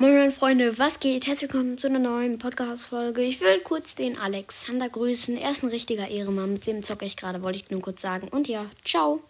Moin meine Freunde, was geht? Herzlich willkommen zu einer neuen Podcast-Folge. Ich will kurz den Alexander grüßen. Er ist ein richtiger Ehremann, mit dem zocke ich gerade, wollte ich nur kurz sagen. Und ja, ciao.